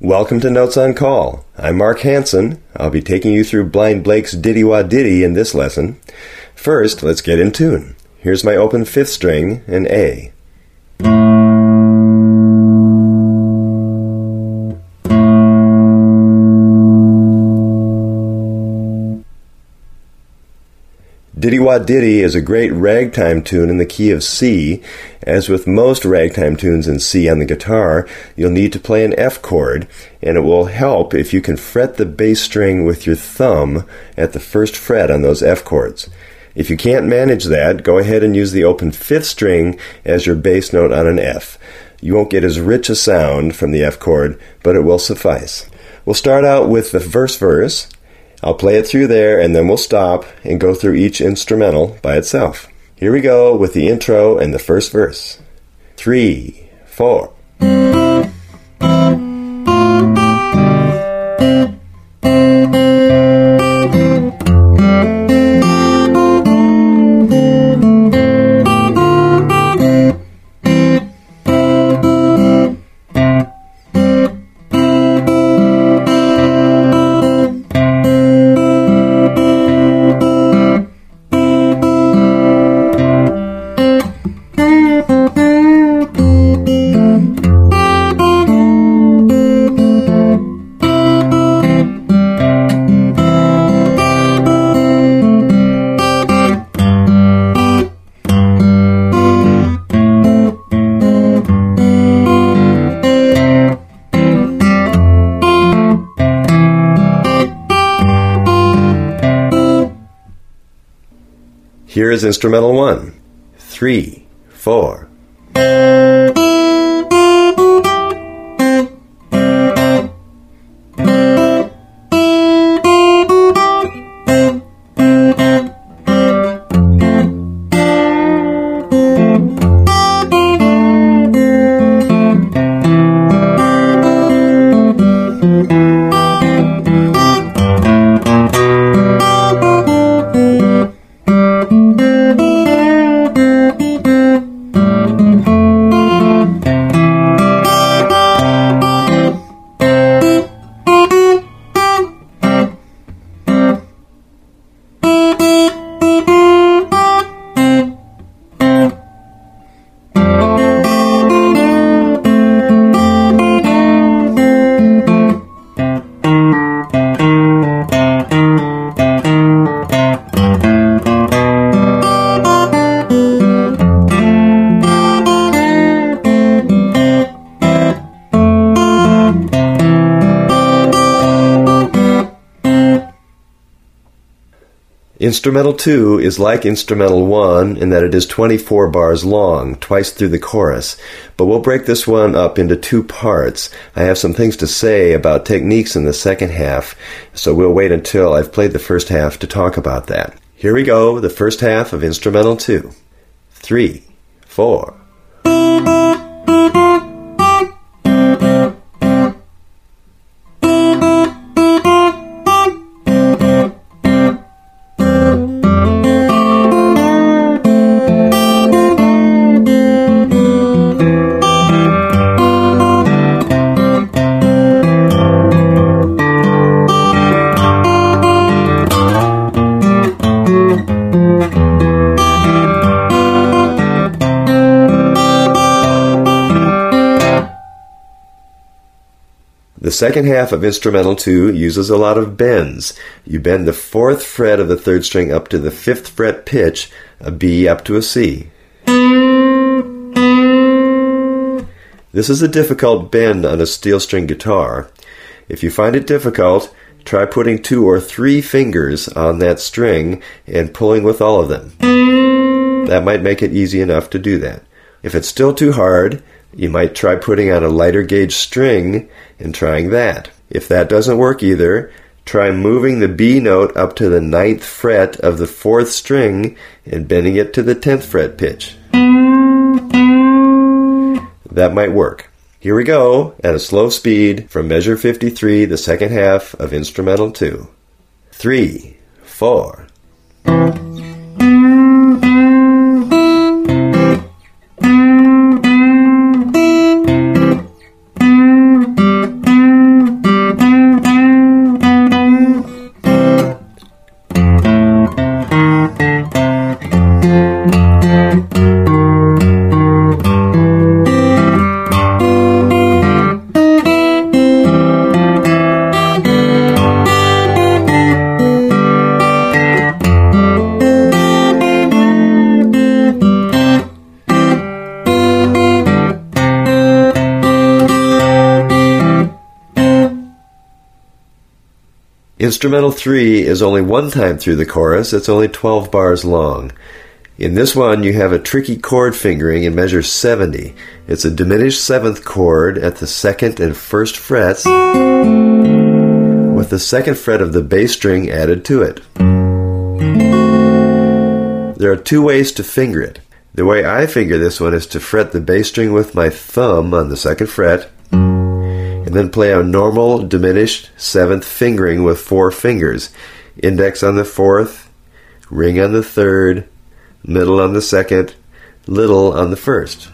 Welcome to Notes on Call. I'm Mark Hanson. I'll be taking you through Blind Blake's Diddy Wah Diddy in this lesson. First, let's get in tune. Here's my open fifth string, an A. Diddy Wah Diddy is a great ragtime tune in the key of C. As with most ragtime tunes in C on the guitar, you'll need to play an F chord, and it will help if you can fret the bass string with your thumb at the first fret on those F chords. If you can't manage that, go ahead and use the open fifth string as your bass note on an F. You won't get as rich a sound from the F chord, but it will suffice. We'll start out with the verse verse, I'll play it through there and then we'll stop and go through each instrumental by itself. Here we go with the intro and the first verse. Three, four. Here is instrumental one. Three, four. Instrumental 2 is like Instrumental 1 in that it is 24 bars long, twice through the chorus, but we'll break this one up into two parts. I have some things to say about techniques in the second half, so we'll wait until I've played the first half to talk about that. Here we go, the first half of Instrumental 2. Three, four. The second half of instrumental 2 uses a lot of bends. You bend the fourth fret of the third string up to the fifth fret pitch, a B up to a C. This is a difficult bend on a steel string guitar. If you find it difficult, try putting two or three fingers on that string and pulling with all of them. That might make it easy enough to do that. If it's still too hard, you might try putting on a lighter gauge string and trying that. If that doesn't work either, try moving the B note up to the ninth fret of the fourth string and bending it to the tenth fret pitch. That might work. Here we go at a slow speed from measure 53, the second half of instrumental 2. 3, 4. Instrumental 3 is only one time through the chorus, it's only 12 bars long. In this one, you have a tricky chord fingering in measure 70. It's a diminished seventh chord at the second and first frets, with the second fret of the bass string added to it. There are two ways to finger it. The way I finger this one is to fret the bass string with my thumb on the second fret, then play a normal diminished seventh fingering with four fingers index on the fourth, ring on the third, middle on the second, little on the first.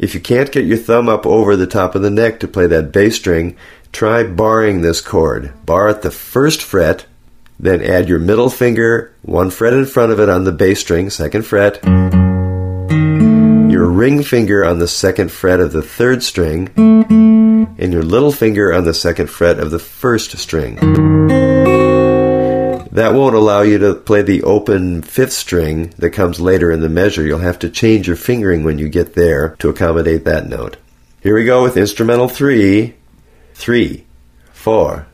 If you can't get your thumb up over the top of the neck to play that bass string, try barring this chord. Bar at the first fret, then add your middle finger, one fret in front of it on the bass string, second fret, ring finger on the second fret of the third string, and your little finger on the second fret of the first string. That won't allow you to play the open fifth string that comes later in the measure. You'll have to change your fingering when you get there to accommodate that note. Here we go with instrumental three, three, four.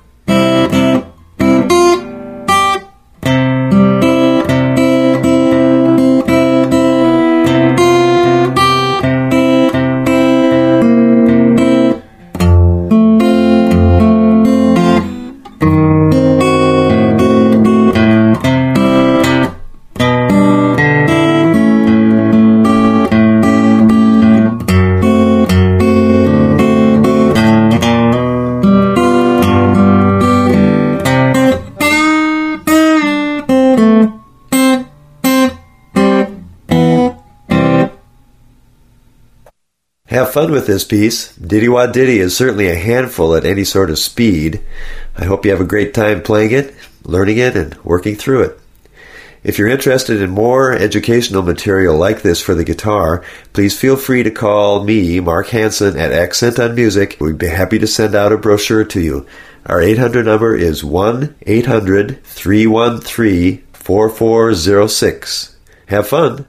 Have fun with this piece. Diddy Wah Diddy is certainly a handful at any sort of speed. I hope you have a great time playing it, learning it, and working through it. If you're interested in more educational material like this for the guitar, please feel free to call me, Mark Hanson, at Accent on Music. We'd be happy to send out a brochure to you. Our 800 number is 1 800 313 4406. Have fun!